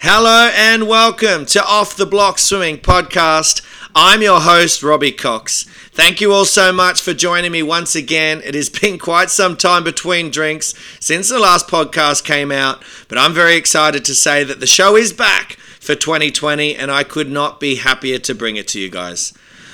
Hello and welcome to Off the Block Swimming Podcast. I'm your host, Robbie Cox. Thank you all so much for joining me once again. It has been quite some time between drinks since the last podcast came out, but I'm very excited to say that the show is back for 2020 and I could not be happier to bring it to you guys.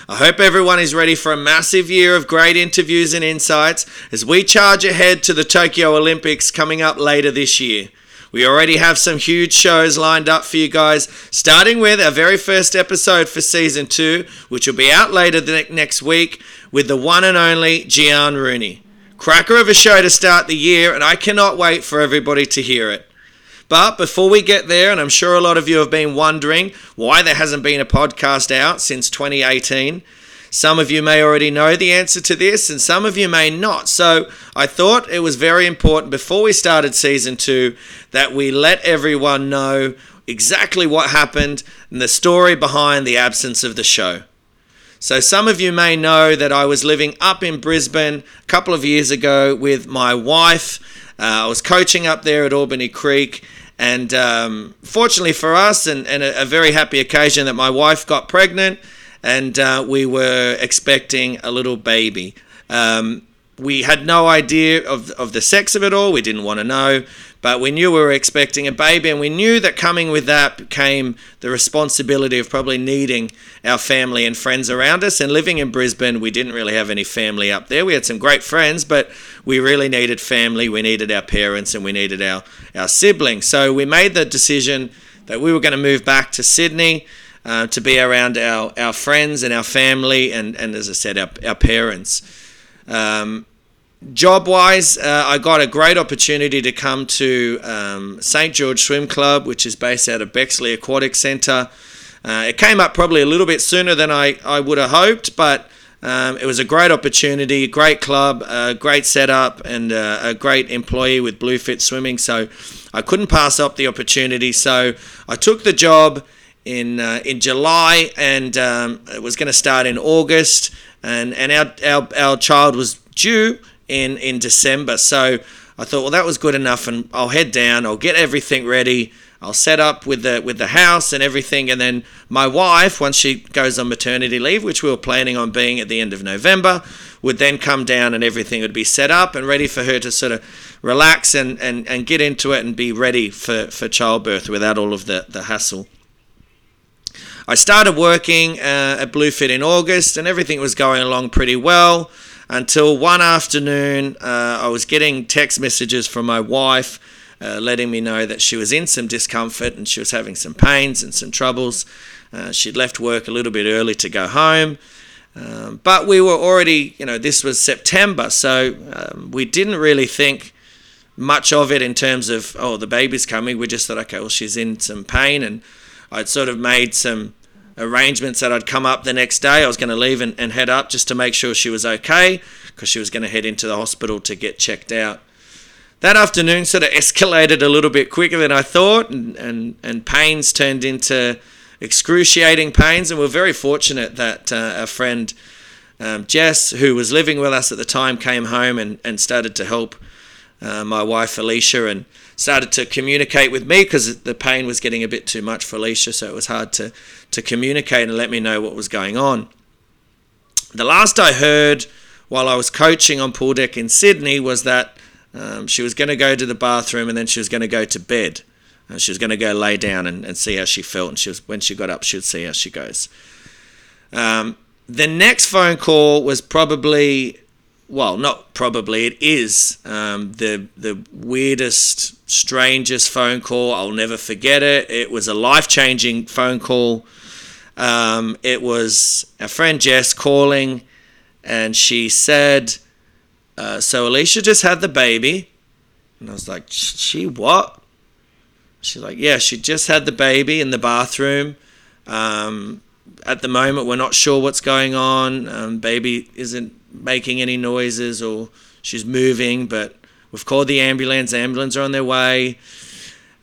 I hope everyone is ready for a massive year of great interviews and insights as we charge ahead to the Tokyo Olympics coming up later this year. We already have some huge shows lined up for you guys, starting with our very first episode for season two, which will be out later next week with the one and only Giaan Rooney. Cracker of a show to start the year, and I cannot wait for everybody to hear it. But before we get there, and I'm sure a lot of you have been wondering why there hasn't been a podcast out since 2018, some of you may already know the answer to this, and some of you may not. So I thought it was very important before we started season two that we let everyone know exactly what happened and the story behind the absence of the show. So, some of you may know that I was living up in Brisbane a couple of years ago with my wife. Uh, I was coaching up there at Albany Creek, and um, fortunately for us, and, and a, a very happy occasion that my wife got pregnant and uh, we were expecting a little baby. Um, we had no idea of, of the sex of it all. We didn't want to know, but we knew we were expecting a baby, and we knew that coming with that came the responsibility of probably needing our family and friends around us. And living in Brisbane, we didn't really have any family up there. We had some great friends, but we really needed family. We needed our parents, and we needed our, our siblings. So we made the decision that we were going to move back to Sydney. Uh, to be around our, our friends and our family, and, and as I said, our, our parents. Um, job wise, uh, I got a great opportunity to come to um, St. George Swim Club, which is based out of Bexley Aquatic Centre. Uh, it came up probably a little bit sooner than I, I would have hoped, but um, it was a great opportunity, great club, a great setup, and uh, a great employee with Bluefit Swimming. So I couldn't pass up the opportunity. So I took the job in uh, in July, and um, it was going to start in August, and and our, our our child was due in in December. So I thought, well, that was good enough, and I'll head down. I'll get everything ready. I'll set up with the with the house and everything, and then my wife, once she goes on maternity leave, which we were planning on being at the end of November, would then come down and everything would be set up and ready for her to sort of relax and, and, and get into it and be ready for, for childbirth without all of the, the hassle. I started working uh, at Bluefit in August, and everything was going along pretty well until one afternoon uh, I was getting text messages from my wife uh, letting me know that she was in some discomfort and she was having some pains and some troubles. Uh, she'd left work a little bit early to go home. Um, but we were already, you know, this was September, so um, we didn't really think much of it in terms of, oh, the baby's coming. We just thought, okay, well, she's in some pain. And I'd sort of made some arrangements that I'd come up the next day. I was going to leave and, and head up just to make sure she was okay because she was going to head into the hospital to get checked out. That afternoon sort of escalated a little bit quicker than I thought, and, and, and pains turned into excruciating pains. And we're very fortunate that uh, our friend um, Jess, who was living with us at the time, came home and, and started to help uh, my wife Alicia and started to communicate with me because the pain was getting a bit too much for Alicia, so it was hard to, to communicate and let me know what was going on. The last I heard while I was coaching on pool deck in Sydney was that um, she was going to go to the bathroom and then she was going to go to bed. And she was going to go lay down and, and see how she felt, and she was when she got up, she'd see how she goes. Um, the next phone call was probably well, not probably, it is um, the the weirdest, strangest phone call. I'll never forget it. It was a life changing phone call. Um, it was a friend Jess calling, and she said, uh, "So Alicia just had the baby," and I was like, "She what?" She's like, "Yeah, she just had the baby in the bathroom." Um, at the moment, we're not sure what's going on. Um, baby isn't making any noises or she's moving, but we've called the ambulance. Ambulance are on their way.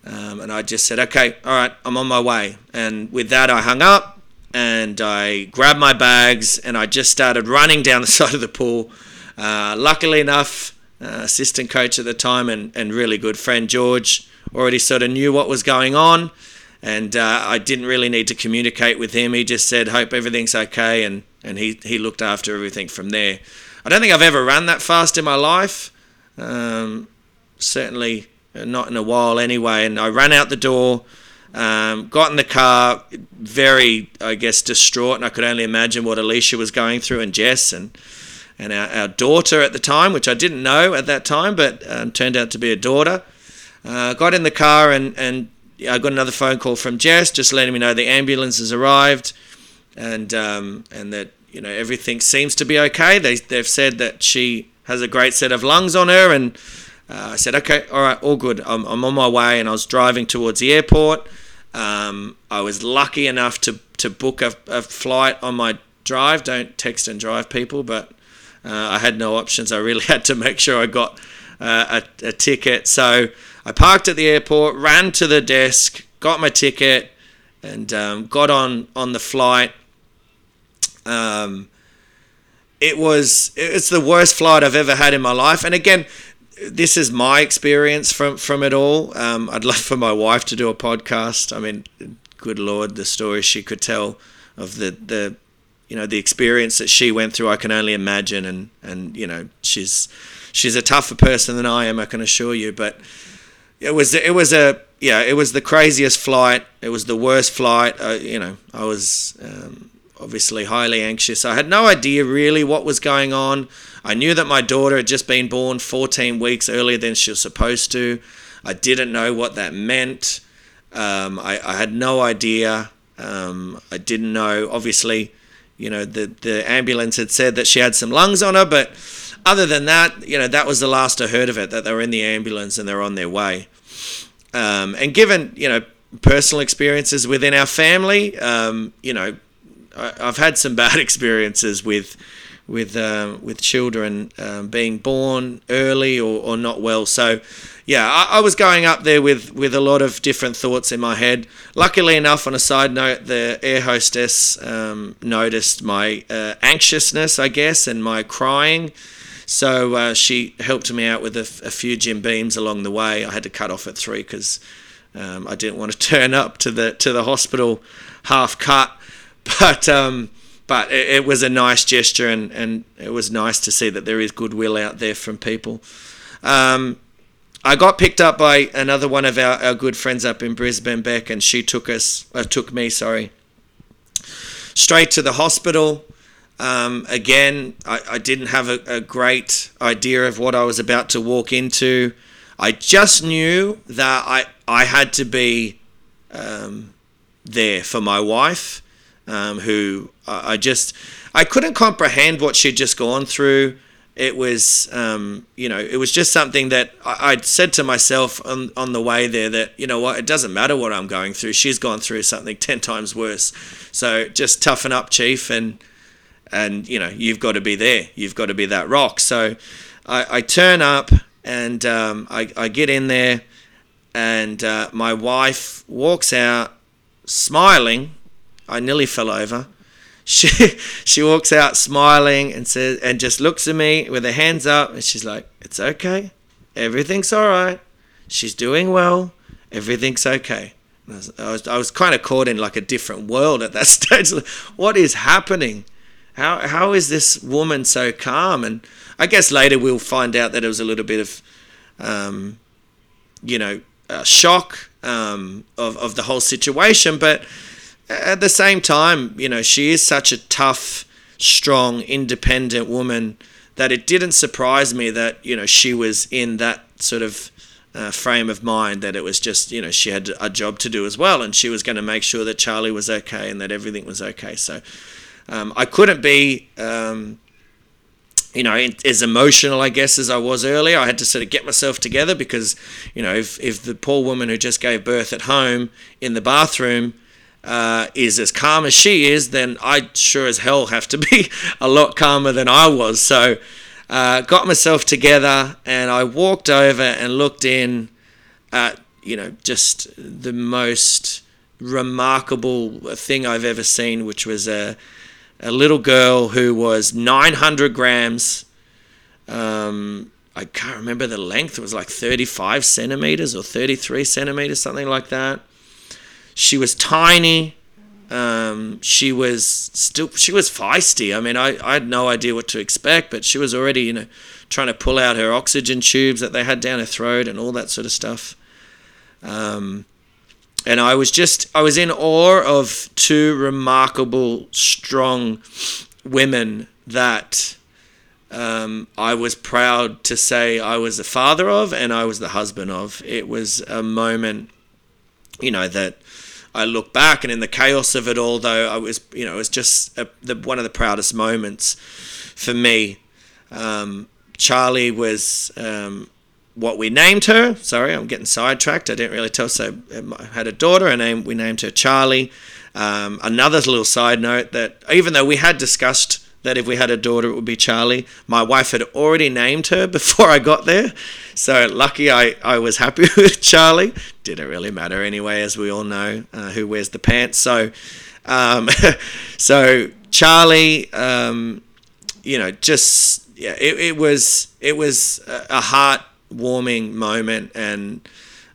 Um, and I just said, okay, all right, I'm on my way. And with that, I hung up and I grabbed my bags and I just started running down the side of the pool. Uh, luckily enough, uh, assistant coach at the time and, and really good friend George already sort of knew what was going on. And uh, I didn't really need to communicate with him. He just said, "Hope everything's okay," and and he he looked after everything from there. I don't think I've ever run that fast in my life. Um, certainly not in a while anyway. And I ran out the door, um, got in the car, very, I guess, distraught. And I could only imagine what Alicia was going through and Jess and, and our, our daughter at the time, which I didn't know at that time, but um, turned out to be a daughter. Uh, got in the car and, and I got another phone call from Jess just letting me know the ambulance has arrived and, um, and that you know everything seems to be okay. They, they've said that she has a great set of lungs on her and uh, I said, okay, all right, all good. I'm, I'm on my way, and I was driving towards the airport. Um, I was lucky enough to, to book a, a, flight on my drive. Don't text and drive people, but uh, I had no options. I really had to make sure I got uh, a, a ticket. So I parked at the airport, ran to the desk, got my ticket, and um, got on on the flight. Um, it was it's the worst flight I've ever had in my life, and again, this is my experience from from it all. Um, I'd love for my wife to do a podcast. I mean, good lord, the stories she could tell of the the you know the experience that she went through. I can only imagine, and and you know she's she's a tougher person than I am. I can assure you. But it was it was a yeah it was the craziest flight. It was the worst flight. Uh, you know I was. Um, obviously highly anxious. I had no idea really what was going on. I knew that my daughter had just been born 14 weeks earlier than she was supposed to. I didn't know what that meant. Um, I, I, had no idea. Um, I didn't know. Obviously, you know, the, the ambulance had said that she had some lungs on her, but other than that, you know, that was the last I heard of it, that they were in the ambulance and they're on their way. Um, and given, you know, personal experiences within our family, um, you know, I, I've had some bad experiences with with um, with children um, being born early or, or not well. So, yeah, I, I, was going up there with, with a lot of different thoughts in my head. Luckily enough, on a side note, the air hostess um, noticed my uh, anxiousness, I guess, and my crying. So uh, she helped me out with a, a, few Jim Beams along the way. I had to cut off at three because um, I didn't want to turn up to the to the hospital half cut. But um, but it, it, was a nice gesture and, and it was nice to see that there is goodwill out there from people. Um, I got picked up by another one of our, our good friends up in Brisbane, Beck, and she took us, uh, took me, sorry, straight to the hospital. Um, again, I, I, didn't have a, a, great idea of what I was about to walk into. I just knew that I, I had to be um, there for my wife um, who I just I couldn't comprehend what she'd just gone through. It was, um, you know, it was just something that I, would said to myself on, on the way there that, you know what, it doesn't matter what I'm going through. She's gone through something 10 times worse. So just toughen up, Chief, and, and you know, you've got to be there. You've got to be that rock. So I, I turn up and um, I, I get in there, and uh, my wife walks out smiling I nearly fell over. She she walks out smiling and says and just looks at me with her hands up and she's like, "It's okay. Everything's all right. She's doing well. Everything's okay." I was, I was, I was kind of caught in like a different world at that stage. what is happening? How how is this woman so calm? And I guess later we'll find out that it was a little bit of, um, you know, shock um, of of the whole situation, but at the same time, you know, she is such a tough, strong, independent woman that it didn't surprise me that, you know, she was in that sort of uh, frame of mind that it was just, you know, she had a job to do as well and she was going to make sure that Charlie was okay and that everything was okay. So um, I couldn't be. Um, you know, as emotional, I guess, as I was earlier. I had to sort of get myself together because, you know, if, if the poor woman who just gave birth at home in the bathroom uh, is as calm as she is, then I sure as hell have to be a lot calmer than I was. So, uh, got myself together and I walked over and looked in at, you know, just the most remarkable thing I've ever seen, which was a, a little girl who was 900 grams. Um, I can't remember the length. It was like 35 centimeters or 33 centimeters, something like that she was tiny. Um, she was still she was feisty. I mean, I, I had no idea what to expect, but she was already you know trying to pull out her oxygen tubes that they had down her throat and all that sort of stuff. Um, and I was just I was in awe of two remarkable, strong women that um, I was proud to say I was the father of and I was the husband of. It was a moment, you know, that I look back and in the chaos of it all, though, I was, you know, it was just a, the, one of the proudest moments for me. Um, Charlie was um, what we named her. Sorry, I'm getting sidetracked. I didn't really tell. So um, I had a daughter, and name we named her Charlie. Um, another little side note that even though we had discussed that if we had a daughter, it would be Charlie. My wife had already named her before I got there. So lucky I, I was happy with Charlie. Didn't really matter anyway, as we all know uh, who wears the pants. So, um, so Charlie, um, you know, just, yeah, it, it was, it was a heartwarming moment. And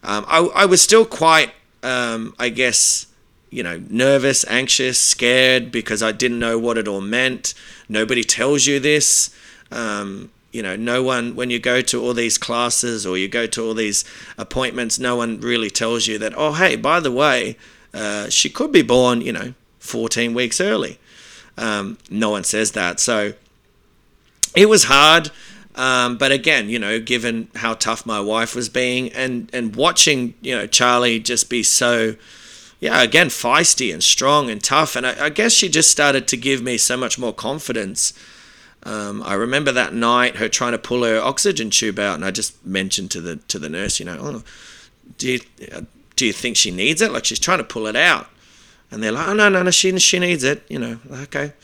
um, I, I was still quite, um, I guess, you know, nervous, anxious, scared because I didn't know what it all meant. Nobody tells you this. Um, you know, no one, when you go to all these classes or you go to all these appointments, no one really tells you that, oh, hey, by the way, uh, she could be born, you know, 14 weeks early. Um, no one says that. So it was hard. Um, but again, you know, given how tough my wife was being and, and watching, you know, Charlie just be so yeah, again, feisty and strong and tough. And I, I, guess she just started to give me so much more confidence. Um, I remember that night her trying to pull her oxygen tube out, and I just mentioned to the to the nurse, you know, oh, do you do you think she needs it? Like she's trying to pull it out, and they're like, oh no no no, she she needs it, you know, okay.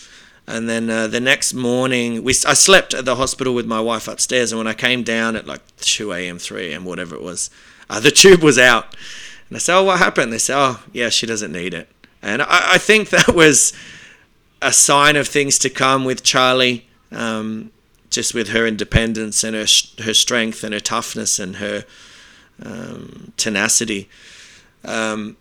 And then uh, the next morning, we I slept at the hospital with my wife upstairs, and when I came down at like 2 a.m., 3 a.m., whatever it was, uh, the tube was out. And I said, Oh, what happened? They said, Oh, yeah, she doesn't need it. And I, I think that was a sign of things to come with Charlie, um, just with her independence and her, her strength and her toughness and her um, tenacity. Um,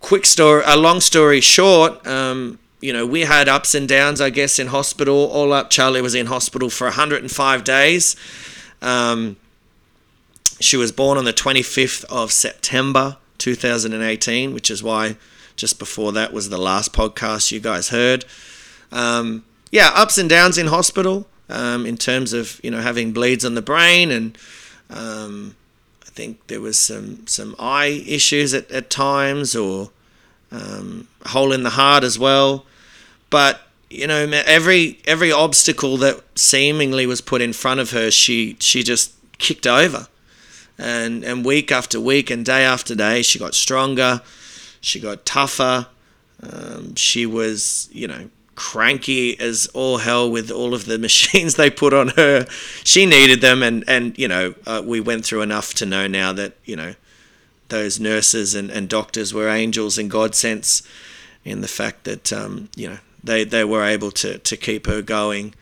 quick story, a long story short, um, you know, we had ups and downs, I guess, in hospital. All up, Charlie was in hospital for 105 days. Um, she was born on the 25th of September 2018, which is why just before that was the last podcast you guys heard. Um, yeah, ups and downs in hospital um, in terms of you know having bleeds on the brain, and um, I think there was some some eye issues at, at times, or um, hole in the heart as well. But you know, every every obstacle that seemingly was put in front of her, she she just kicked over and and week after week and day after day she got stronger she got tougher um, she was you know cranky as all hell with all of the machines they put on her she needed them and and you know uh, we went through enough to know now that you know those nurses and, and doctors were angels in God's sense in the fact that um, you know they, they were able to, to keep her going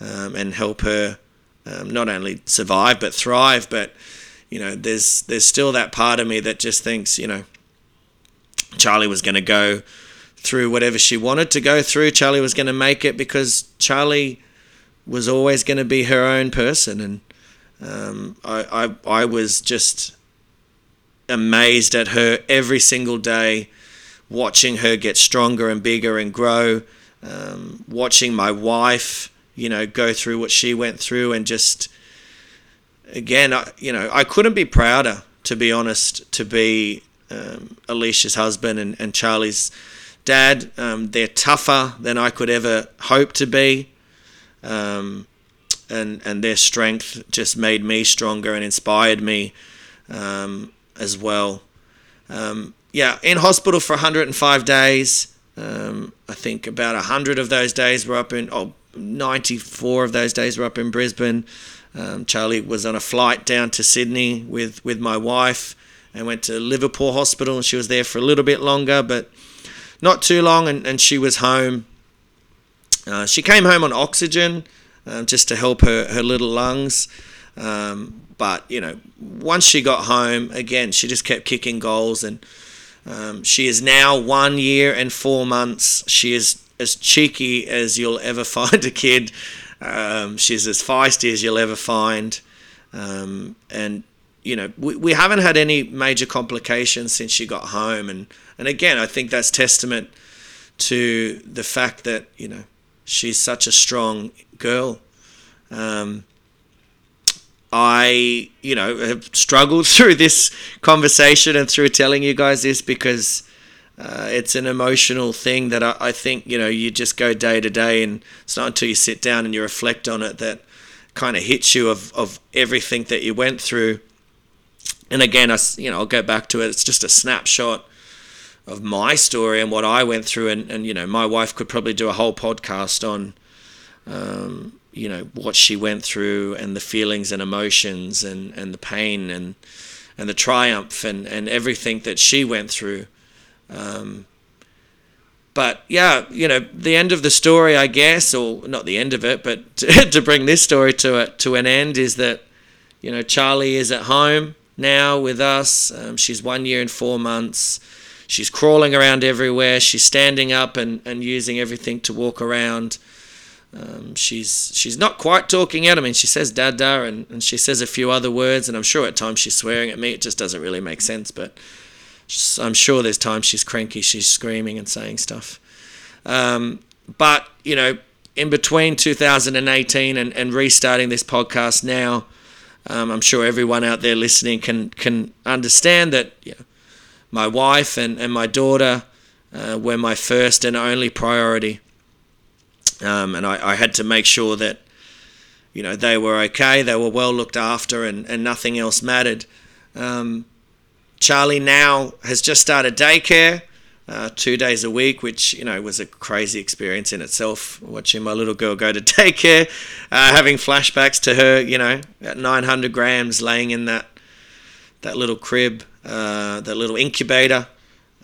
um, and help her um, not only survive but thrive but you know, there's there's still that part of me that just thinks, you know, Charlie was going to go through whatever she wanted to go through. Charlie was going to make it because Charlie was always going to be her own person, and um, I, I I was just amazed at her every single day, watching her get stronger and bigger and grow, um, watching my wife, you know, go through what she went through, and just again, I, you know, I couldn't be prouder, to be honest, to be um, Alicia's husband and, and Charlie's dad. Um, they're tougher than I could ever hope to be. Um, and, and their strength just made me stronger and inspired me um, as well. Um, yeah, in hospital for 105 days. Um, I think about 100 of those days were up in, oh, 94 of those days were up in Brisbane. Um, Charlie was on a flight down to Sydney with, with my wife and went to Liverpool Hospital. And she was there for a little bit longer, but not too long, and, and she was home. Uh, she came home on oxygen um, just to help her, her little lungs. Um, but, you know, once she got home, again, she just kept kicking goals and Um, she is now one year and four months. She is as cheeky as you'll ever find a kid. Um, she's as feisty as you'll ever find. Um, and, you know, we, we haven't had any major complications since she got home. And, and again, I think that's testament to the fact that, you know, she's such a strong girl. Um, I, you know, have struggled through this conversation and through telling you guys this because uh, it's an emotional thing that I, I, think, you know, you just go day to day and it's not until you sit down and you reflect on it that kind of hits you of, of everything that you went through. And again, I, you know, I'll go back to it. It's just a snapshot of my story and what I went through. And, and you know, my wife could probably do a whole podcast on, um, you know what she went through and the feelings and emotions and, and the pain and and the triumph and, and everything that she went through. Um, but yeah, you know, the end of the story, I guess, or not the end of it, but to, to bring this story to a, to an end is that, you know, Charlie is at home now with us. Um, she's one year and four months. She's crawling around everywhere. She's standing up and, and using everything to walk around. Um, she's she's not quite talking out. I mean, she says "dada" and, and she says a few other words, and I'm sure at times she's swearing at me. It just doesn't really make sense, but I'm sure there's times she's cranky, she's screaming and saying stuff. Um, but you know, in between 2018 and, and restarting this podcast now, um, I'm sure everyone out there listening can can understand that you know, my wife and, and my daughter uh, were my first and only priority. Um, and I, I, had to make sure that you know they were okay, they were well looked after, and, and nothing else mattered. Um, Charlie now has just started daycare. Uh, two days a week, which you know was a crazy experience in itself. Watching my little girl go to daycare, uh, having flashbacks to her, you know, at 900 grams, laying in that that little crib, uh, that little incubator,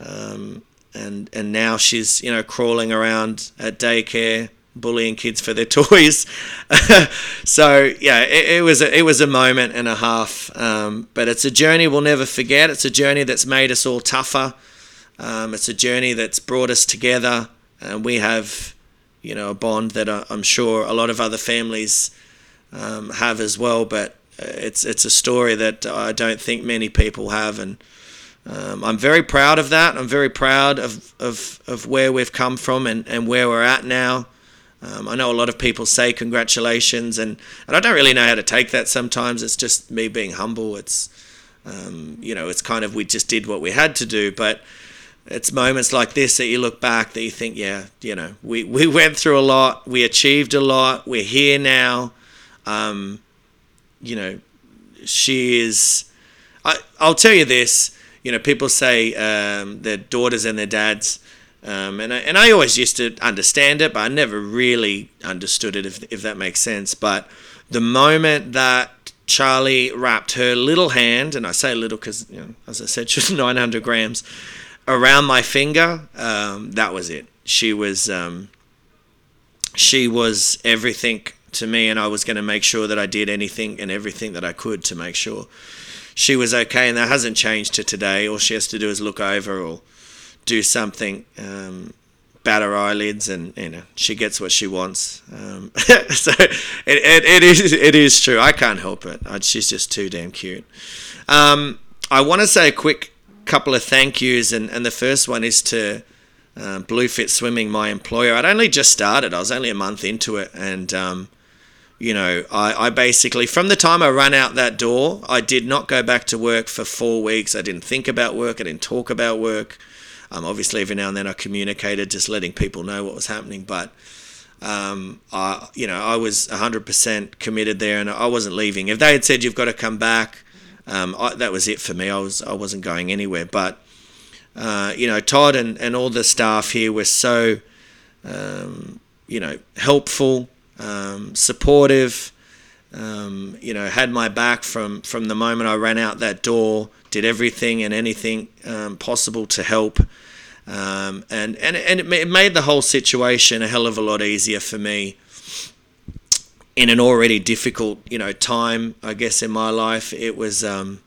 um, and and now she's you know crawling around at daycare, bullying kids for their toys. so yeah, it, it, was a, it was a moment and a half, um, but it's a journey we'll never forget. It's a journey that's made us all tougher. Um, it's a journey that's brought us together, and we have, you know, a bond that I'm sure a lot of other families um, have as well. But it's it's a story that I don't think many people have, and um, I'm very proud of that. I'm very proud of, of, of where we've come from and, and where we're at now. Um, I know a lot of people say congratulations, and, and I don't really know how to take that sometimes. It's just me being humble. It's, um, you know, it's kind of we just did what we had to do. But it's moments like this that you look back that you think, yeah, you know, we, we went through a lot, we achieved a lot, we're here now. Um, you know, she is. I, I'll tell you this. You know, people say um, their daughters and their dads um, and I, and I always used to understand it, but I never really understood it, if, if that makes sense. But the moment that Charlie wrapped her little hand, and I say little because, you know, as I said, she was 900 grams, around my finger, um, that was it. She was, um, she was everything to me, and I was going to make sure that I did anything and everything that I could to make sure she was okay. And that hasn't changed to today. All she has to do is look over or do something, um, bat her eyelids, and you know she gets what she wants. Um, so it, it, it is it is true. I can't help it. I, she's just too damn cute. Um, I want to say a quick couple of thank yous, and, and the first one is to uh, Bluefit Swimming, my employer. I'd only just started. I was only a month into it, and um, you know, I, I basically, from the time I ran out that door, I did not go back to work for four weeks. I didn't think about work. I didn't talk about work. Um, obviously, every now and then I communicated, just letting people know what was happening. But um, I, you know, I was 100% committed there, and I wasn't leaving. If they had said you've got to come back, um, I, that was it for me. I was I wasn't going anywhere. But uh, you know, Todd and, and all the staff here were so um, you know helpful, um, supportive. Um, you know, had my back from from the moment I ran out that door. Did everything and anything possible to help. Um, and and, and it made the whole situation a hell of a lot easier for me in an already difficult you know time I guess in my life it was um,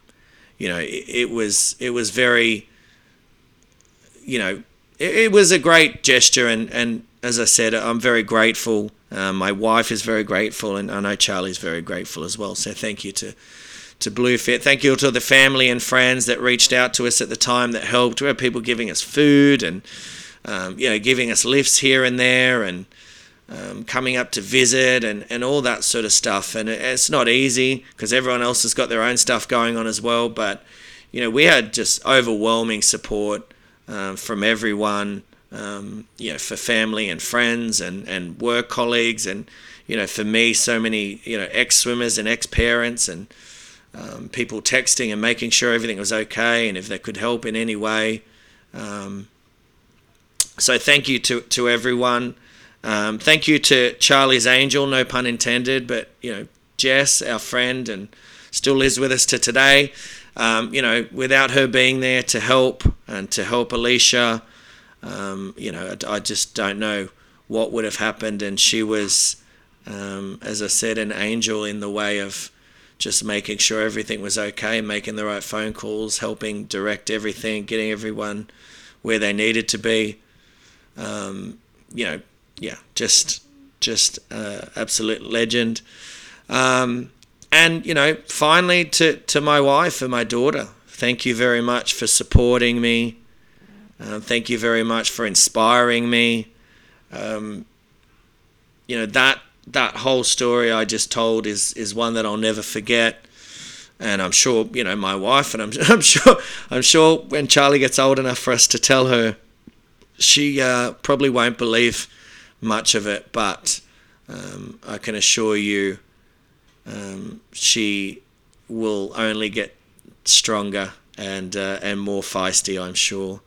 you know it, it, was it was very you know, it, it, was a great gesture, and and as I said, I'm very grateful. Uh, my wife is very grateful, and I know Charlie's very grateful as well. So thank you to to Bluefit. Thank you to the family and friends that reached out to us at the time that helped. We had people giving us food and um, you know giving us lifts here and there and um, coming up to visit and, and all that sort of stuff. And it's not easy because everyone else has got their own stuff going on as well. But you know we had just overwhelming support um, from everyone. Um, you know, for family and friends and, and work colleagues and you know, for me, so many you know ex swimmers and ex parents and um, people texting and making sure everything was okay and if they could help in any way. Um, so thank you to, to everyone. Um, thank you to Charlie's Angel, no pun intended, but you know Jess, our friend, and still lives with us to today. Um, you know, without her being there to help and to help Alicia, um, you know, I, I, just don't know what would have happened. And she was, um, as I said, an angel in the way of just making sure everything was okay, making the right phone calls, helping direct everything, getting everyone where they needed to be. Um, you know, yeah, just just uh, absolute legend. Um, and you know, finally to to my wife and my daughter, thank you very much for supporting me. Uh, thank you very much for inspiring me. Um, you know that that whole story I just told is is one that I'll never forget. And I'm sure, you know, my wife, and I'm, I'm sure, I'm sure when Charlie gets old enough for us to tell her, she uh, probably won't believe much of it. But um, I can assure you, um, she will only get stronger and uh, and more feisty. I'm sure.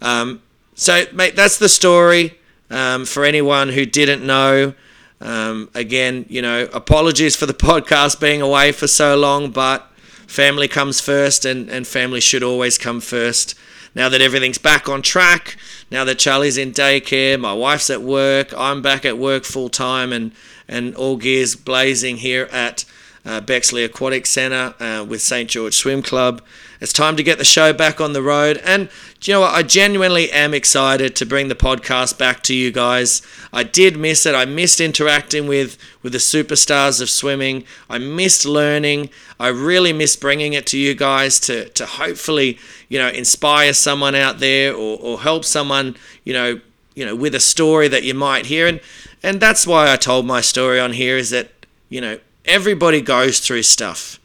Um, so, mate, that's the story. Um, for anyone who didn't know, um, again, you know, apologies for the podcast being away for so long, but family comes first, and, and family should always come first. Now that everything's back on track, now that Charlie's in daycare, my wife's at work, I'm back at work full time, and, and all gears blazing here at uh, Bexley Aquatic Centre uh, with St. George Swim Club. It's time to get the show back on the road. And you know what? I genuinely am excited to bring the podcast back to you guys. I did miss it. I missed interacting with, with the superstars of swimming. I missed learning. I really miss bringing it to you guys to, to hopefully, you know, inspire someone out there or, or help someone, you know, you know, with a story that you might hear. And, and that's why I told my story on here is that, you know, everybody goes through stuff.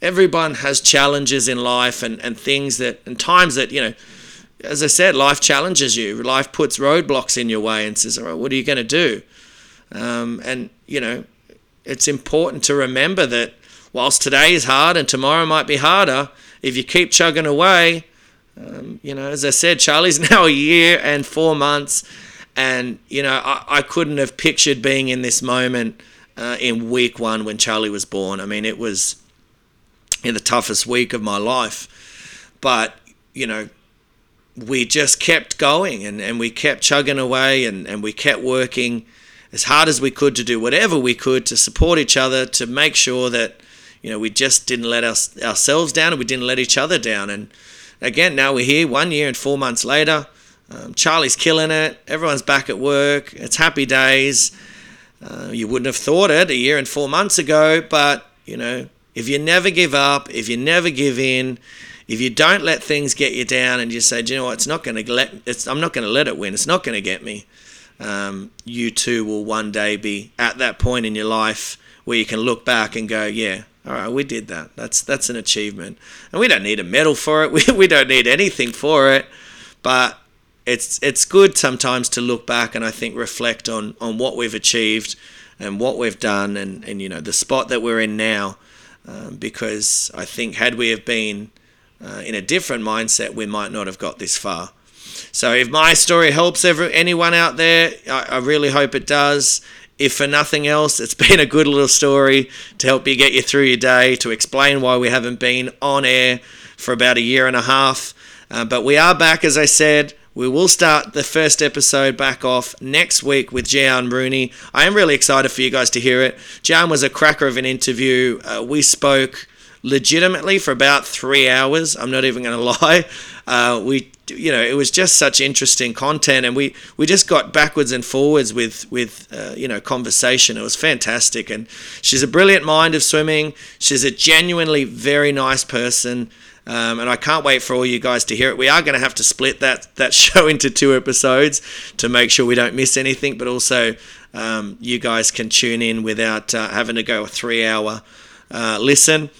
Everyone has challenges in life and, and things that and times that you know as i said life challenges you. Life puts roadblocks in your way and says all right what are you going to do? Um, and you know it's important to remember that whilst today is hard and tomorrow might be harder if you keep chugging away um, you know as i said charlie's now a year and four months and you know i, I couldn't have pictured being in this moment uh, in week one when charlie was born i mean it was in the toughest week of my life. But, you know, we just kept going and, and we kept chugging away and, and we kept working as hard as we could to do whatever we could to support each other, to make sure that, you know, we just didn't let us, ourselves down and we didn't let each other down. And again, now we're here one year and four months later. Um, Charlie's killing it. Everyone's back at work. It's happy days. Uh, you wouldn't have thought it a year and four months ago, but, you know, if you never give up, if you never give in, if you don't let things get you down and you say, Do you know what, it's not going to let, it's, I'm not going to let it win, it's not going to get me, um, you too will one day be at that point in your life where you can look back and go, Yeah, all right, we did that. That's that's an achievement, and we don't need a medal for it. We, we don't need anything for it, but it's it's good sometimes to look back and I think reflect on on what we've achieved and what we've done, and and you know the spot that we're in now um, because I think had we have been uh, in a different mindset, we might not have got this far. So if my story helps every, anyone out there, I, I really hope it does. If for nothing else, it's been a good little story to help you get you through your day, to explain why we haven't been on air for about a year and a half. Uh, but we are back, as I said. We will start the first episode back off next week with Giaan Rooney. I am really excited for you guys to hear it. Giaan was a cracker of an interview. Uh, we spoke legitimately for about three hours. I'm not even going to lie. Uh, we you know it was just such interesting content and we we just got backwards and forwards with with uh, you know conversation it was fantastic and she's a brilliant mind of swimming she's a genuinely very nice person um, and I can't wait for all you guys to hear it. We are going to have to split that that show into two episodes to make sure we don't miss anything, but also um, you guys can tune in without uh, having to go a three-hour uh, listen.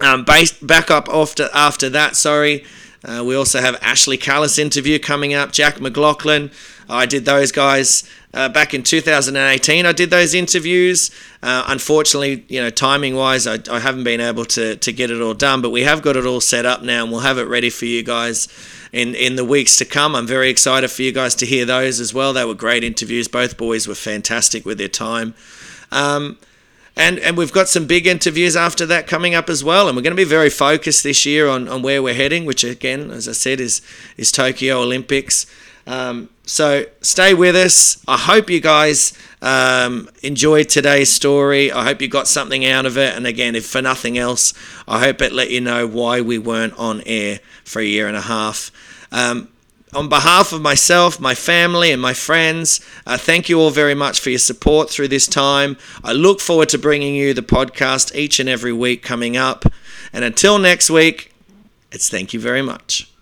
Um, based back up after after that, sorry. Uh, we also have Ashley Callus interview coming up. Jack McLoughlin. I did those guys uh, back in 2018. I did those interviews. Uh, unfortunately, you know, timing wise, I, I haven't been able to, to get it all done, but we have got it all set up now and we'll have it ready for you guys in, in the weeks to come. I'm very excited for you guys to hear those as well. They were great interviews. Both boys were fantastic with their time. Um, and and we've got some big interviews after that coming up as well and we're going to be very focused this year on, on where we're heading which again as i said is is tokyo olympics um, so stay with us i hope you guys um, enjoyed today's story i hope you got something out of it and again if for nothing else i hope it let you know why we weren't on air for a year and a half um, on behalf of myself, my family, and my friends, uh, thank you all very much for your support through this time. I look forward to bringing you the podcast each and every week coming up. And until next week, it's thank you very much.